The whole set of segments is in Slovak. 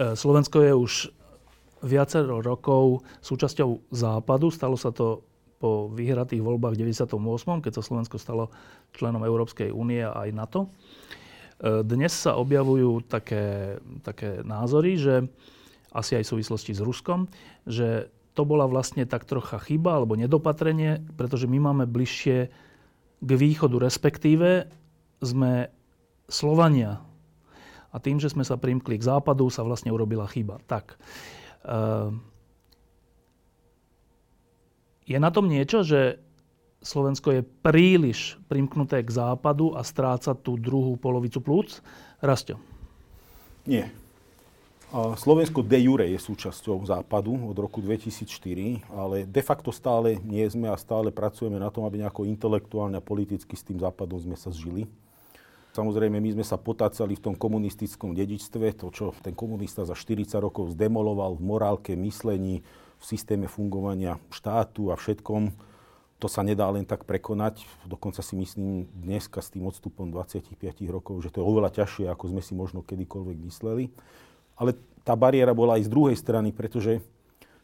Slovensko je už viacero rokov súčasťou Západu. Stalo sa to po vyhratých voľbách v 98., keď sa Slovensko stalo členom Európskej únie a aj NATO. E, dnes sa objavujú také, také názory, že asi aj v súvislosti s Ruskom, že to bola vlastne tak trocha chyba alebo nedopatrenie, pretože my máme bližšie k východu, respektíve sme Slovania. A tým, že sme sa primkli k západu, sa vlastne urobila chyba. Tak. Uh, je na tom niečo, že Slovensko je príliš primknuté k západu a stráca tú druhú polovicu plúc? Rastio. Nie. Slovensko de jure je súčasťou západu od roku 2004, ale de facto stále nie sme a stále pracujeme na tom, aby nejako intelektuálne a politicky s tým západom sme sa zžili. Samozrejme, my sme sa potácali v tom komunistickom dedičstve, to, čo ten komunista za 40 rokov zdemoloval v morálke, myslení, v systéme fungovania štátu a všetkom, to sa nedá len tak prekonať. Dokonca si myslím dneska s tým odstupom 25 rokov, že to je oveľa ťažšie, ako sme si možno kedykoľvek mysleli. Ale tá bariéra bola aj z druhej strany, pretože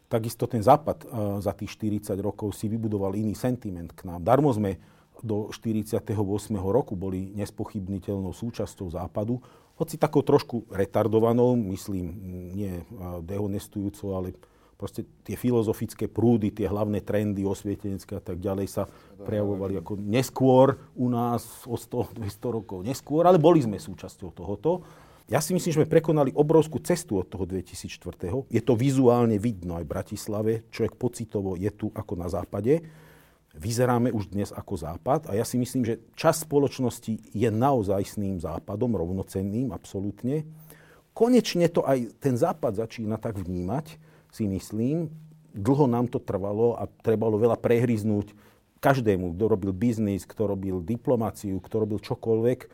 takisto ten Západ eh, za tých 40 rokov si vybudoval iný sentiment k nám. Darmo sme do 48. roku boli nespochybniteľnou súčasťou Západu, hoci takou trošku retardovanou, myslím, nie eh, dehonestujúcou, ale proste tie filozofické prúdy, tie hlavné trendy osvietenecké a tak ďalej sa prejavovali ako neskôr u nás o 100-200 rokov neskôr, ale boli sme súčasťou tohoto. Ja si myslím, že sme prekonali obrovskú cestu od toho 2004. Je to vizuálne vidno aj v Bratislave. Človek pocitovo je tu ako na západe. Vyzeráme už dnes ako západ a ja si myslím, že čas spoločnosti je naozajstným západom, rovnocenným, absolútne. Konečne to aj ten západ začína tak vnímať, si myslím. Dlho nám to trvalo a trebalo veľa prehryznúť každému, kto robil biznis, kto robil diplomáciu, kto robil čokoľvek,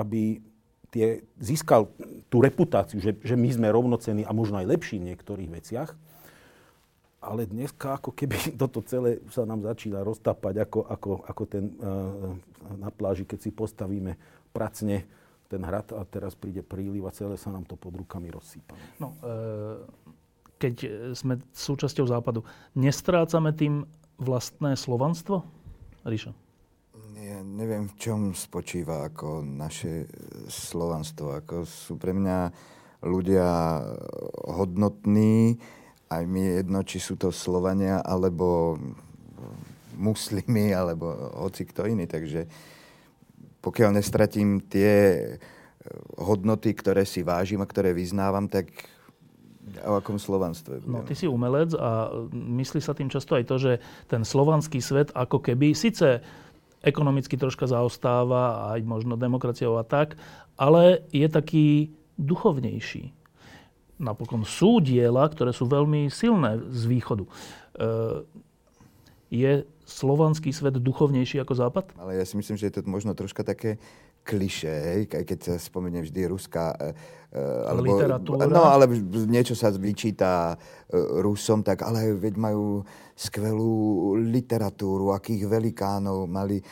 aby tie, získal tú reputáciu, že, že my sme rovnocení a možno aj lepší v niektorých veciach. Ale dneska ako keby toto celé sa nám začína roztápať ako, ako, ako ten uh, na pláži, keď si postavíme pracne ten hrad a teraz príde príliv a celé sa nám to pod rukami rozsýpa. No, e- keď sme súčasťou Západu, nestrácame tým vlastné slovanstvo? Ríša. Ja neviem, v čom spočíva ako naše slovanstvo. Ako sú pre mňa ľudia hodnotní, aj mi je jedno, či sú to Slovania, alebo muslimy, alebo hoci kto iný. Takže pokiaľ nestratím tie e, hodnoty, ktoré si vážim a ktoré vyznávam, tak o akom slovanstve? No, ty si umelec a myslí sa tým často aj to, že ten slovanský svet ako keby, síce ekonomicky troška zaostáva, aj možno demokraciou a tak, ale je taký duchovnejší. Napokon sú diela, ktoré sú veľmi silné z východu. E, je slovanský svet duchovnejší ako západ? Ale ja si myslím, že je to možno troška také kliše, aj keď sa spomenie vždy ruská... Uh, alebo, Literatúra. No, ale niečo sa vyčíta Rusom, tak ale veď majú skvelú literatúru, akých velikánov mali.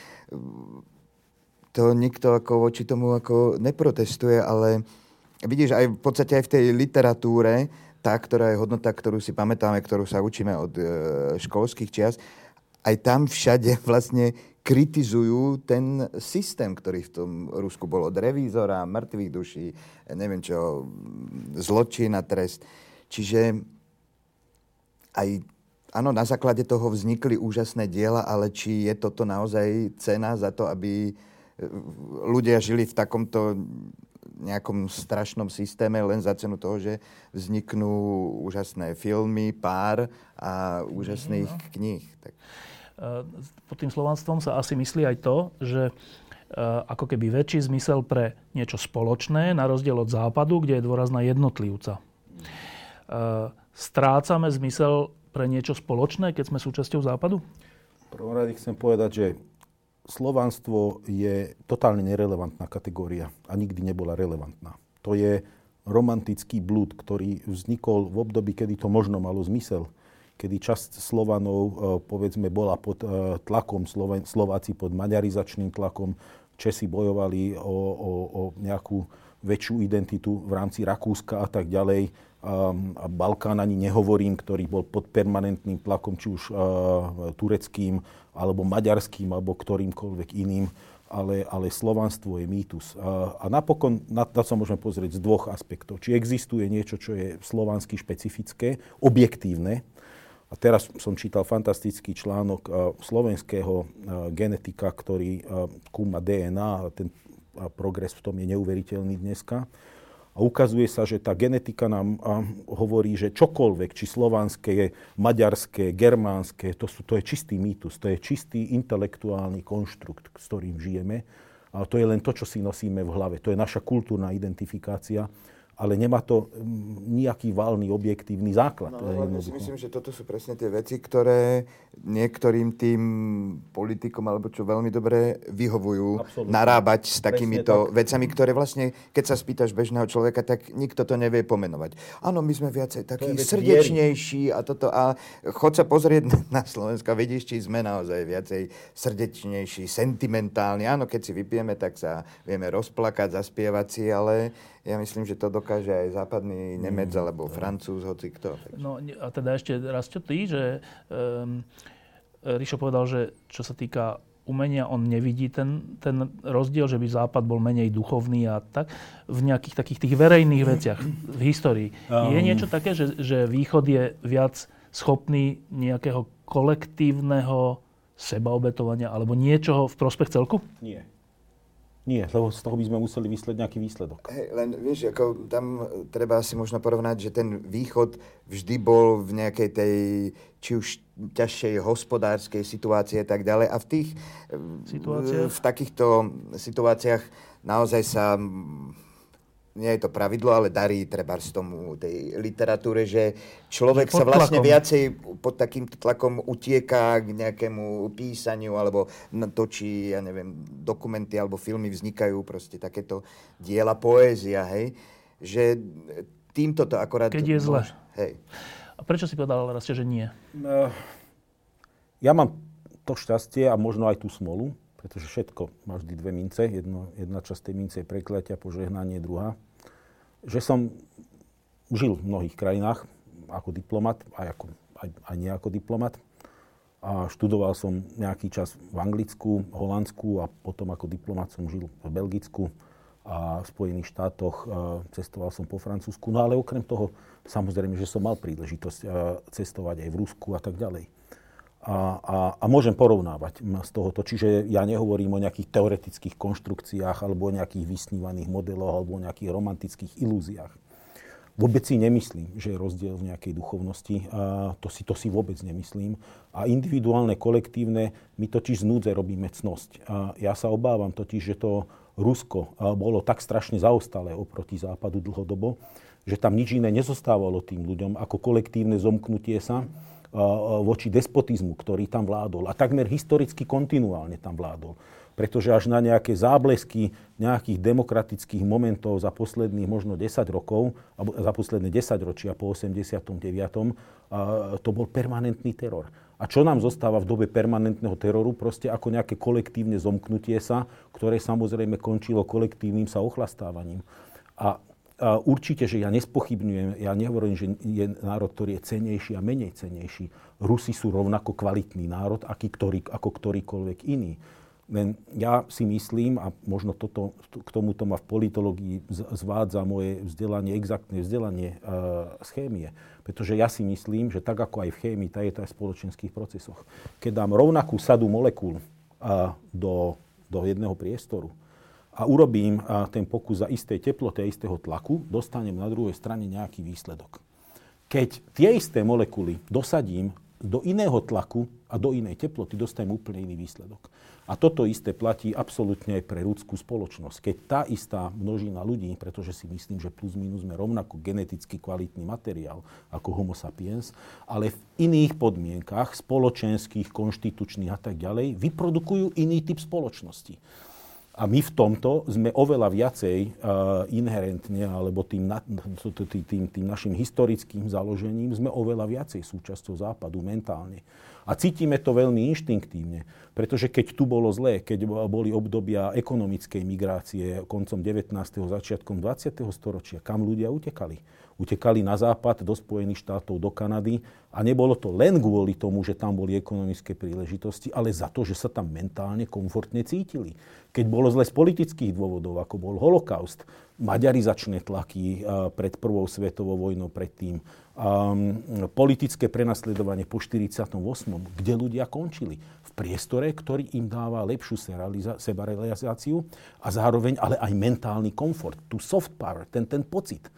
To nikto ako voči tomu ako neprotestuje, ale vidíš, aj v podstate aj v tej literatúre, tá, ktorá je hodnota, ktorú si pamätáme, ktorú sa učíme od uh, školských čias, aj tam všade vlastne kritizujú ten systém, ktorý v tom Rusku bol od revízora, mŕtvych duší, neviem čo, zločin a trest. Čiže aj, áno, na základe toho vznikli úžasné diela, ale či je toto naozaj cena za to, aby e, ľudia žili v takomto nejakom strašnom systéme len za cenu toho, že vzniknú úžasné filmy, pár a úžasných no. kníh. Tak. Eh, pod tým slovanstvom sa asi myslí aj to, že eh, ako keby väčší zmysel pre niečo spoločné, na rozdiel od západu, kde je dôraz na jednotlivca. Eh, strácame zmysel pre niečo spoločné, keď sme súčasťou západu? Prvom rade chcem povedať, že slovanstvo je totálne nerelevantná kategória a nikdy nebola relevantná. To je romantický blúd, ktorý vznikol v období, kedy to možno malo zmysel kedy časť Slovanov, e, povedzme, bola pod e, tlakom, Slováci pod maďarizačným tlakom, Česi bojovali o, o, o nejakú väčšiu identitu v rámci Rakúska a tak ďalej. A Balkán ani nehovorím, ktorý bol pod permanentným tlakom, či už tureckým, alebo maďarským, alebo ktorýmkoľvek iným ale, ale slovanstvo je mýtus. A, a napokon na to sa môžeme pozrieť z dvoch aspektov. Či existuje niečo, čo je slovansky špecifické, objektívne. A teraz som čítal fantastický článok uh, slovenského uh, genetika, ktorý uh, kúma DNA a ten progres v tom je neuveriteľný dneska. A ukazuje sa, že tá genetika nám hovorí, že čokoľvek, či slovanské, maďarské, germánske, to, sú, to je čistý mýtus, to je čistý intelektuálny konštrukt, s ktorým žijeme. A to je len to, čo si nosíme v hlave. To je naša kultúrna identifikácia ale nemá to mm, nejaký valný objektívny základ. No, si myslím, že toto sú presne tie veci, ktoré niektorým tým politikom, alebo čo veľmi dobre vyhovujú, Absolutne. narábať s takýmito tak. vecami, ktoré vlastne, keď sa spýtaš bežného človeka, tak nikto to nevie pomenovať. Áno, my sme viacej takí srdečnejší a toto. A chod sa pozrieť na Slovensko, vidíš, či sme naozaj viacej srdečnejší, sentimentálni. Áno, keď si vypijeme, tak sa vieme rozplakať, zaspievať si, ale ja myslím, že to dokáže aj západný Nemec mm, alebo Francúz, hoci kto. No a teda ešte raz čo ty, že um, Ríšo povedal, že čo sa týka umenia, on nevidí ten, ten rozdiel, že by Západ bol menej duchovný a tak, v nejakých takých tých verejných veciach v histórii. Um. Je niečo také, že, že Východ je viac schopný nejakého kolektívneho sebaobetovania alebo niečoho v prospech celku? Nie. Nie, lebo z toho by sme museli vysleť nejaký výsledok. Hey, len vieš, ako tam treba si možno porovnať, že ten východ vždy bol v nejakej tej, či už ťažšej hospodárskej situácii a tak ďalej. A v tých, v, v takýchto situáciách naozaj sa nie je to pravidlo, ale darí treba z tomu tej literatúre, že človek sa vlastne tlakom. viacej pod takýmto tlakom utieká k nejakému písaniu alebo točí, ja neviem, dokumenty alebo filmy vznikajú, proste takéto diela poézia, hej, že týmto to akorát... Keď je zle. Hej. A prečo si povedal raz, že nie? No, ja mám to šťastie a možno aj tú smolu, pretože všetko má vždy dve mince. Jedno, jedna časť tej mince je prekliatia, požehnanie, druhá. Že som žil v mnohých krajinách ako diplomat, aj, ako, aj, aj nie ako diplomat. A študoval som nejaký čas v Anglicku, Holandsku a potom ako diplomat som žil v Belgicku a v Spojených štátoch. Cestoval som po Francúzsku. No ale okrem toho, samozrejme, že som mal príležitosť cestovať aj v Rusku a tak ďalej a, a, a môžem porovnávať z tohoto. Čiže ja nehovorím o nejakých teoretických konštrukciách alebo o nejakých vysnívaných modeloch alebo o nejakých romantických ilúziách. Vôbec si nemyslím, že je rozdiel v nejakej duchovnosti. A to, si, to si vôbec nemyslím. A individuálne, kolektívne, my totiž z núdze robíme cnosť. A ja sa obávam totiž, že to Rusko bolo tak strašne zaostalé oproti západu dlhodobo, že tam nič iné nezostávalo tým ľuďom ako kolektívne zomknutie sa voči despotizmu, ktorý tam vládol. A takmer historicky kontinuálne tam vládol. Pretože až na nejaké záblesky nejakých demokratických momentov za posledných možno 10 rokov, alebo za posledné 10 ročia po 89. to bol permanentný teror. A čo nám zostáva v dobe permanentného teroru? Proste ako nejaké kolektívne zomknutie sa, ktoré samozrejme končilo kolektívnym sa ochlastávaním. A určite, že ja nespochybňujem, ja nehovorím, že je národ, ktorý je cenejší a menej cenejší. Rusi sú rovnako kvalitný národ, aký, ktorý, ako ktorýkoľvek iný. Len ja si myslím, a možno toto, k tomuto ma v politológii zvádza moje vzdelanie, exaktné vzdelanie uh, z chémie. Pretože ja si myslím, že tak ako aj v chémii, tak je to aj v spoločenských procesoch. Keď dám rovnakú sadu molekúl uh, do, do jedného priestoru, a urobím ten pokus za istej teploty a istého tlaku, dostanem na druhej strane nejaký výsledok. Keď tie isté molekuly dosadím do iného tlaku a do inej teploty, dostanem úplne iný výsledok. A toto isté platí absolútne aj pre ľudskú spoločnosť. Keď tá istá množina ľudí, pretože si myslím, že plus minus sme rovnako geneticky kvalitný materiál ako homo sapiens, ale v iných podmienkach, spoločenských, konštitučných a tak ďalej, vyprodukujú iný typ spoločnosti. A my v tomto sme oveľa viacej uh, inherentne, alebo tým, na, tým, tým našim historickým založením, sme oveľa viacej súčasťou západu mentálne. A cítime to veľmi inštinktívne, pretože keď tu bolo zlé, keď boli obdobia ekonomickej migrácie koncom 19. začiatkom 20. storočia, kam ľudia utekali? utekali na západ do Spojených štátov, do Kanady a nebolo to len kvôli tomu, že tam boli ekonomické príležitosti, ale za to, že sa tam mentálne komfortne cítili. Keď bolo zle z politických dôvodov, ako bol holokaust, maďarizačné tlaky pred prvou svetovou vojnou predtým, um, politické prenasledovanie po 48., kde ľudia končili. V priestore, ktorý im dáva lepšiu sebarealizáciu a zároveň ale aj mentálny komfort, tu soft power, ten, ten pocit.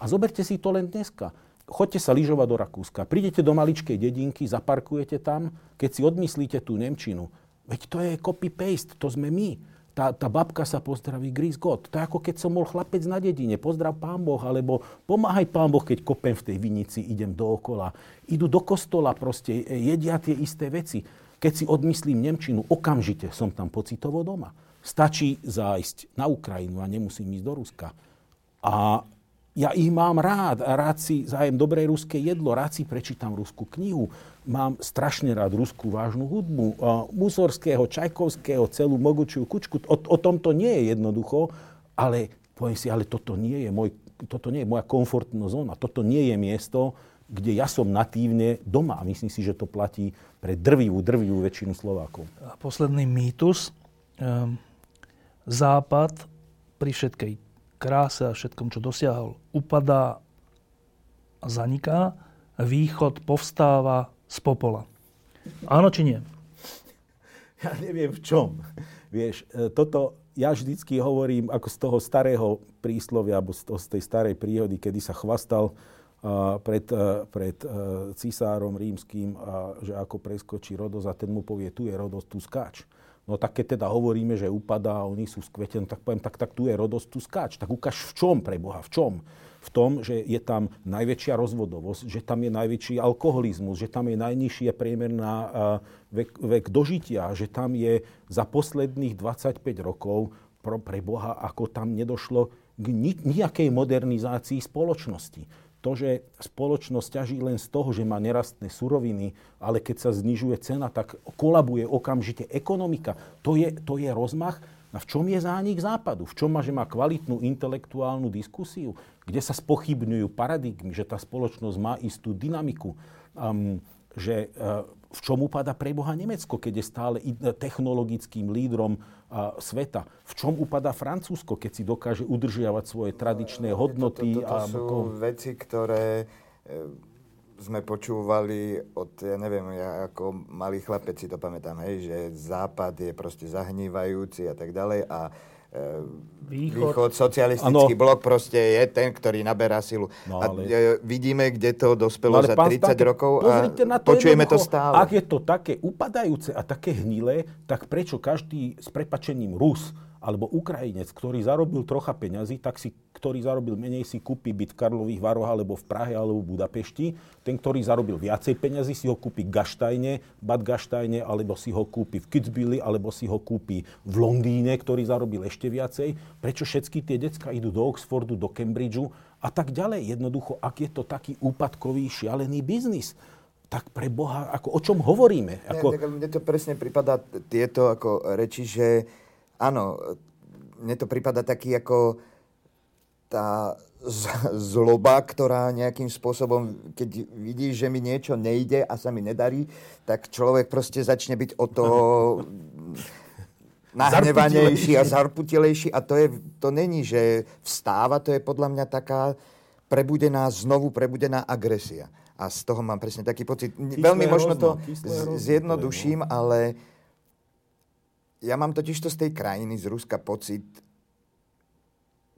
A zoberte si to len dneska. Choďte sa lyžovať do Rakúska, prídete do maličkej dedinky, zaparkujete tam, keď si odmyslíte tú Nemčinu. Veď to je copy-paste, to sme my. Tá, tá babka sa pozdraví Gris God. To je ako keď som bol chlapec na dedine. Pozdrav pán Boh, alebo pomáhaj pán Boh, keď kopem v tej vinici, idem dookola. Idú do kostola proste, jedia tie isté veci. Keď si odmyslím Nemčinu, okamžite som tam pocitovo doma. Stačí zájsť na Ukrajinu a nemusím ísť do Ruska. A ja ich mám rád a rád si zájem dobré ruské jedlo, rád si prečítam ruskú knihu. Mám strašne rád ruskú vážnu hudbu. Musorského, Čajkovského, celú mogučiu kučku. O, o tom to nie je jednoducho, ale poviem si, ale toto nie je, môj, toto nie je moja komfortná zóna. Toto nie je miesto, kde ja som natívne doma. Myslím si, že to platí pre drvivú, drvivú väčšinu Slovákov. A posledný mýtus. Um, západ pri všetkej kráse a všetkom, čo dosiahol, upadá a zaniká, východ povstáva z popola. Áno či nie? Ja neviem v čom. Vieš, e, toto ja vždycky hovorím ako z toho starého príslovia, alebo z, toho, z tej starej príhody, kedy sa chvastal uh, pred, uh, pred uh, cisárom rímským, že ako preskočí Rodos a ten mu povie, tu je Rodos, tu skáč. No tak keď teda hovoríme, že upadá oni sú skvetení, tak poviem, tak, tak tu je rodos, tu skáč. Tak ukáž v čom pre Boha, v čom? V tom, že je tam najväčšia rozvodovosť, že tam je najväčší alkoholizmus, že tam je najnižšia priemerná vek, vek dožitia, že tam je za posledných 25 rokov pre Boha, ako tam nedošlo k nejakej modernizácii spoločnosti to, že spoločnosť ťaží len z toho, že má nerastné suroviny, ale keď sa znižuje cena, tak kolabuje okamžite ekonomika. To je, to je rozmach. A v čom je zánik západu? V čom má, že má kvalitnú intelektuálnu diskusiu? Kde sa spochybňujú paradigmy, že tá spoločnosť má istú dynamiku? Um, že uh, v čom upada pre Boha Nemecko, keď je stále technologickým lídrom sveta? V čom upada Francúzsko, keď si dokáže udržiavať svoje tradičné hodnoty? To, to, to, to sú a... veci, ktoré e, sme počúvali od, ja neviem, ja ako malý chlapec si to pamätám, hej, že Západ je proste zahnívajúci a tak ďalej a Východ. Východ, socialistický ano. blok proste je ten, ktorý naberá silu. No, ale... A vidíme, kde to dospelo no, za 30 Stanke, rokov a na to počujeme to stále. Ak je to také upadajúce a také hnilé, tak prečo každý s prepačením Rus alebo Ukrajinec, ktorý zarobil trocha peňazí, tak si, ktorý zarobil menej, si kúpi byt v Karlových Varoch alebo v Prahe alebo v Budapešti. Ten, ktorý zarobil viacej peňazí, si ho kúpi Gaštajne, Bad Gaštajne, alebo si ho kúpi v Kitzbüheli, alebo si ho kúpi v Londýne, ktorý zarobil ešte viacej. Prečo všetky tie decka idú do Oxfordu, do Cambridgeu a tak ďalej. Jednoducho, ak je to taký úpadkový, šialený biznis, tak pre Boha, ako, o čom hovoríme? Ako... Nie, mne to presne prípada tieto ako reči, že áno, mne to prípada taký ako tá zloba, ktorá nejakým spôsobom, keď vidí, že mi niečo nejde a sa mi nedarí, tak človek proste začne byť o to nahnevanejší a zarputilejší. A to, je, to není, že vstáva, to je podľa mňa taká prebudená, znovu prebudená agresia. A z toho mám presne taký pocit. Kyslé Veľmi možno to zjednoduším, ale ja mám totižto z tej krajiny, z Ruska, pocit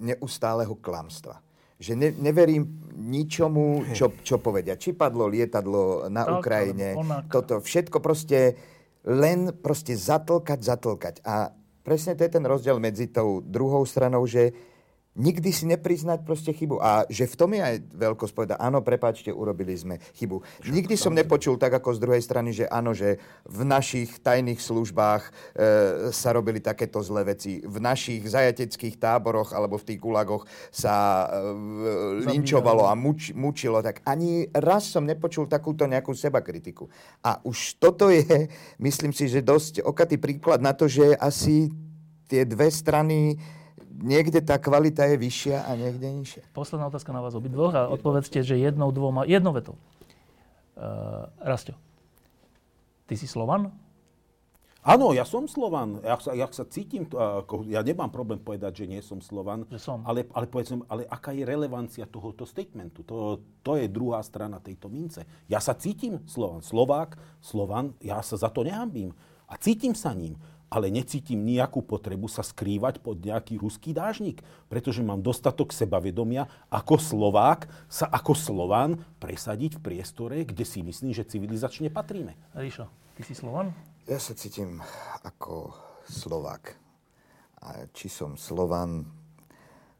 neustáleho klamstva. Že ne, neverím ničomu, čo, čo povedia. Či padlo lietadlo na tak, Ukrajine, toto všetko proste len proste zatlkať, zatlkať. A presne to je ten rozdiel medzi tou druhou stranou, že Nikdy si nepriznať proste chybu. A že v tom je aj veľkosť povedať, áno, prepáčte, urobili sme chybu. Nikdy som nepočul tak ako z druhej strany, že áno, že v našich tajných službách e, sa robili takéto zlé veci. V našich zajateckých táboroch alebo v tých gulagoch sa e, linčovalo a muč, mučilo. Tak ani raz som nepočul takúto nejakú seba kritiku. A už toto je, myslím si, že dosť okatý príklad na to, že asi tie dve strany niekde tá kvalita je vyššia a niekde nižšia. Posledná otázka na vás obidvoch a odpovedzte, že jednou, dvoma, jednou vetou. Uh, Rastio, ty si Slovan? Áno, ja som Slovan. Ja sa, ja sa cítim, ako, ja nemám problém povedať, že nie som Slovan. Že som. Ale, ale povedzme, ale aká je relevancia tohoto statementu? To, to je druhá strana tejto mince. Ja sa cítim Slovan. Slovák, Slovan, ja sa za to nehambím. A cítim sa ním ale necítim nejakú potrebu sa skrývať pod nejaký ruský dážnik, pretože mám dostatok sebavedomia ako Slovák sa ako Slovan presadiť v priestore, kde si myslím, že civilizačne patríme. Ríšo, ty si Slovan? Ja sa cítim ako Slovák. A či som Slovan,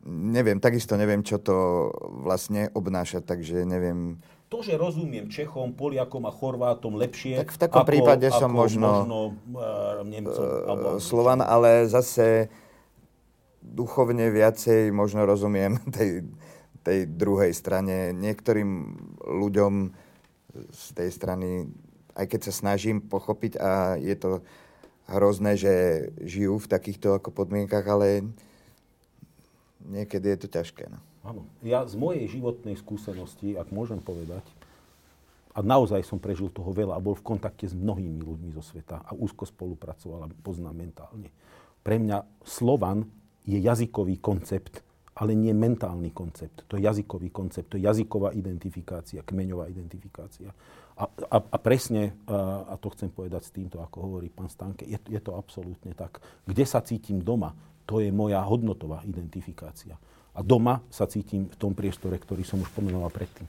neviem, takisto neviem, čo to vlastne obnáša, takže neviem, to, že rozumiem Čechom, Poliakom a Chorvátom lepšie tak v takom ako, prípade ako som možno, možno uh, Nemcom. Uh, alebo... Slovan, ale zase duchovne viacej možno rozumiem tej, tej druhej strane. Niektorým ľuďom z tej strany, aj keď sa snažím pochopiť a je to hrozné, že žijú v takýchto ako podmienkach, ale niekedy je to ťažké. No. Áno. Ja z mojej životnej skúsenosti, ak môžem povedať, a naozaj som prežil toho veľa a bol v kontakte s mnohými ľuďmi zo sveta a úzko spolupracoval a poznám mentálne. Pre mňa Slovan je jazykový koncept, ale nie mentálny koncept. To je jazykový koncept, to je jazyková identifikácia, kmeňová identifikácia. A, a, a presne, a, a to chcem povedať s týmto, ako hovorí pán Stanke, je, je to absolútne tak. Kde sa cítim doma, to je moja hodnotová identifikácia. A doma sa cítim v tom priestore, ktorý som už pomenoval predtým.